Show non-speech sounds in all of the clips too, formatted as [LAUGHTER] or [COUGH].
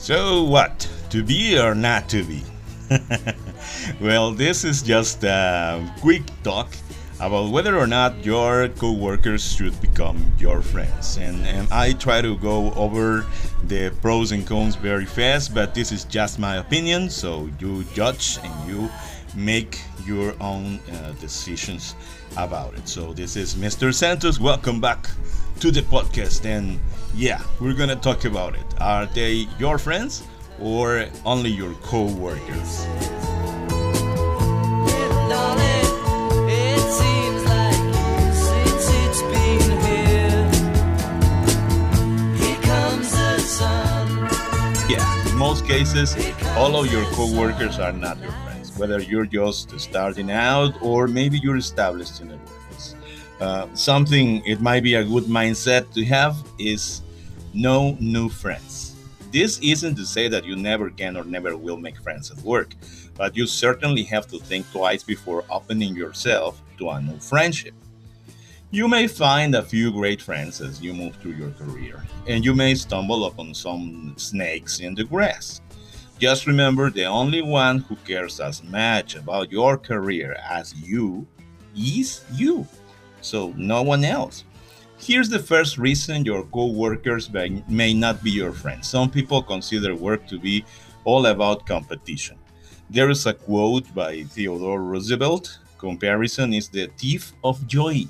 So, what? To be or not to be? [LAUGHS] well, this is just a quick talk about whether or not your coworkers should become your friends. And, and I try to go over the pros and cons very fast, but this is just my opinion, so you judge and you make your own uh, decisions about it. So, this is Mr. Santos. Welcome back to the podcast. And yeah, we're gonna talk about it. Are they your friends or only your co workers? Little darling, it seems like years since it's been here. Here comes the sun. Yeah, in most cases, all of your coworkers are not your friends, whether you're just starting out or maybe you're established in the workplace. Uh, something it might be a good mindset to have is no new friends. This isn't to say that you never can or never will make friends at work, but you certainly have to think twice before opening yourself to a new friendship. You may find a few great friends as you move through your career, and you may stumble upon some snakes in the grass. Just remember the only one who cares as much about your career as you is you. So, no one else. Here's the first reason your co-workers may, not be your friends. Some people consider work to be all about competition. There is a quote by Theodore Roosevelt comparison is the thief of joy.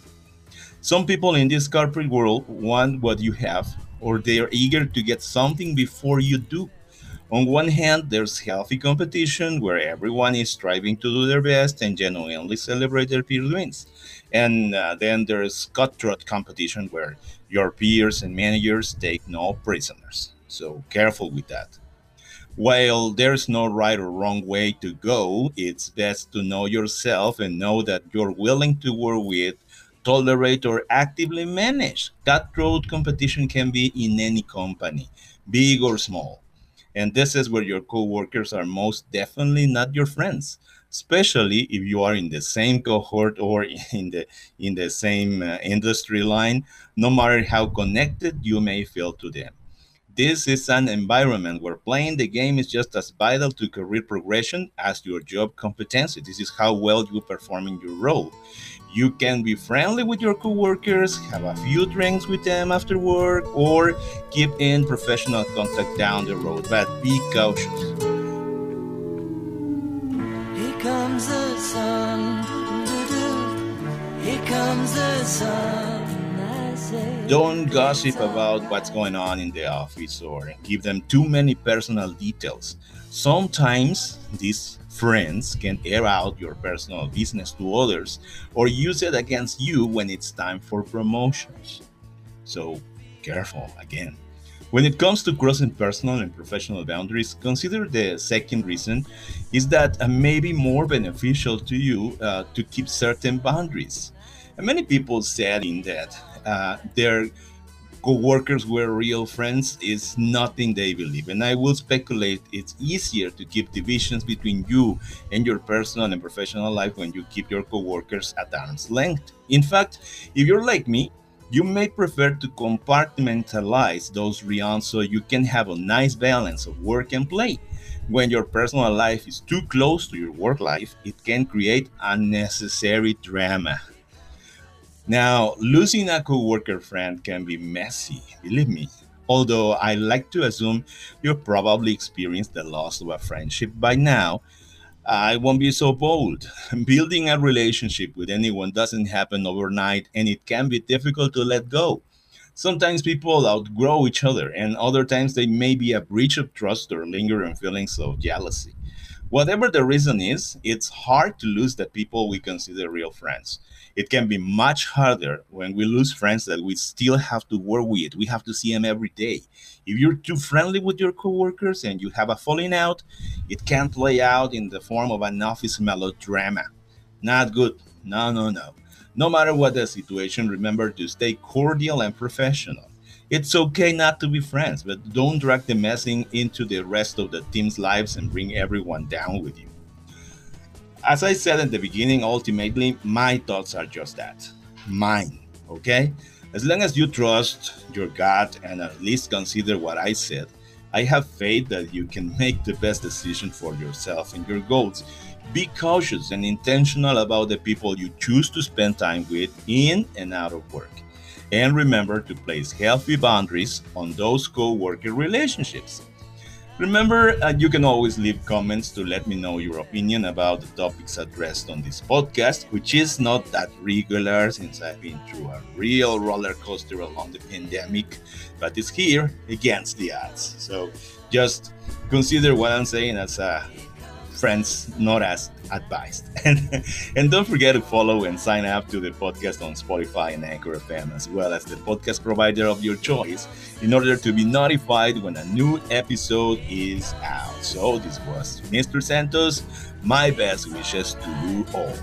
Some people in this corporate world want what you have, or they are eager to get something before you do. On one hand, there's healthy competition where everyone is striving to do their best and genuinely celebrate their peer wins. And uh, then there's cutthroat competition where your peers and managers take no prisoners. So careful with that. While there's no right or wrong way to go, it's best to know yourself and know that you're willing to work with, tolerate, or actively manage. Cutthroat competition can be in any company, big or small. And this is where your coworkers are most definitely not your friends, especially if you are in the same cohort or [LAUGHS] in the in the same uh, industry line, no matter how connected you may feel to them. This is an environment where playing the game is just as vital to career progression as your job competency. This is how well you perform in your role. You can be friendly with your coworkers, have a few drinks with them after work, or keep in professional contact down the road, but be cautious. Here comes the sun. Here comes the sun. Don't gossip about what's going on in the office or give them too many personal details. Sometimes these friends can air out your personal business to others or use it against you when it's time for promotions. So, careful again. When it comes to crossing personal and professional boundaries, consider the second reason is that it may be more beneficial to you uh, to keep certain boundaries. And many people said in that uh, their co-workers were real friends is nothing they believe. And i will speculate it's easier to keep divisions between you and your personal and professional life when you keep your co-workers at arm's length. In fact if you're like me you may prefer to compartmentalize those realms so you can have a nice balance of work and play. When your personal life is too close to your work life it can create unnecessary drama now, losing a coworker friend can be messy, believe me. Although I like to assume you've probably experienced the loss of a friendship by now, I won't be so bold. [LAUGHS] Building a relationship with anyone doesn't happen overnight and it can be difficult to let go. Sometimes people outgrow each other, and other times they may be a breach of trust or lingering feelings of jealousy. Whatever the reason is, it's hard to lose the people we consider real friends. It can be much harder when we lose friends that we still have to work with. We have to see them every day. If you're too friendly with your coworkers and you have a falling out, it can play out in the form of an office melodrama. Not good. No, no, no. No matter what the situation, remember to stay cordial and professional. It's okay not to be friends, but don't drag the messing into the rest of the team's lives and bring everyone down with you. As I said in the beginning, ultimately, my thoughts are just that mine, okay? As long as you trust your gut and at least consider what I said, I have faith that you can make the best decision for yourself and your goals. Be cautious and intentional about the people you choose to spend time with in and out of work. And remember to place healthy boundaries on those co worker relationships. Remember, uh, you can always leave comments to let me know your opinion about the topics addressed on this podcast, which is not that regular since I've been through a real roller coaster along the pandemic, but it's here against the odds. So just consider what I'm saying as a friends not as advised. [LAUGHS] And, and don't forget to follow and sign up to the podcast on Spotify and Anchor FM, as well as the podcast provider of your choice, in order to be notified when a new episode is out. So, this was Mr. Santos. My best wishes to you all.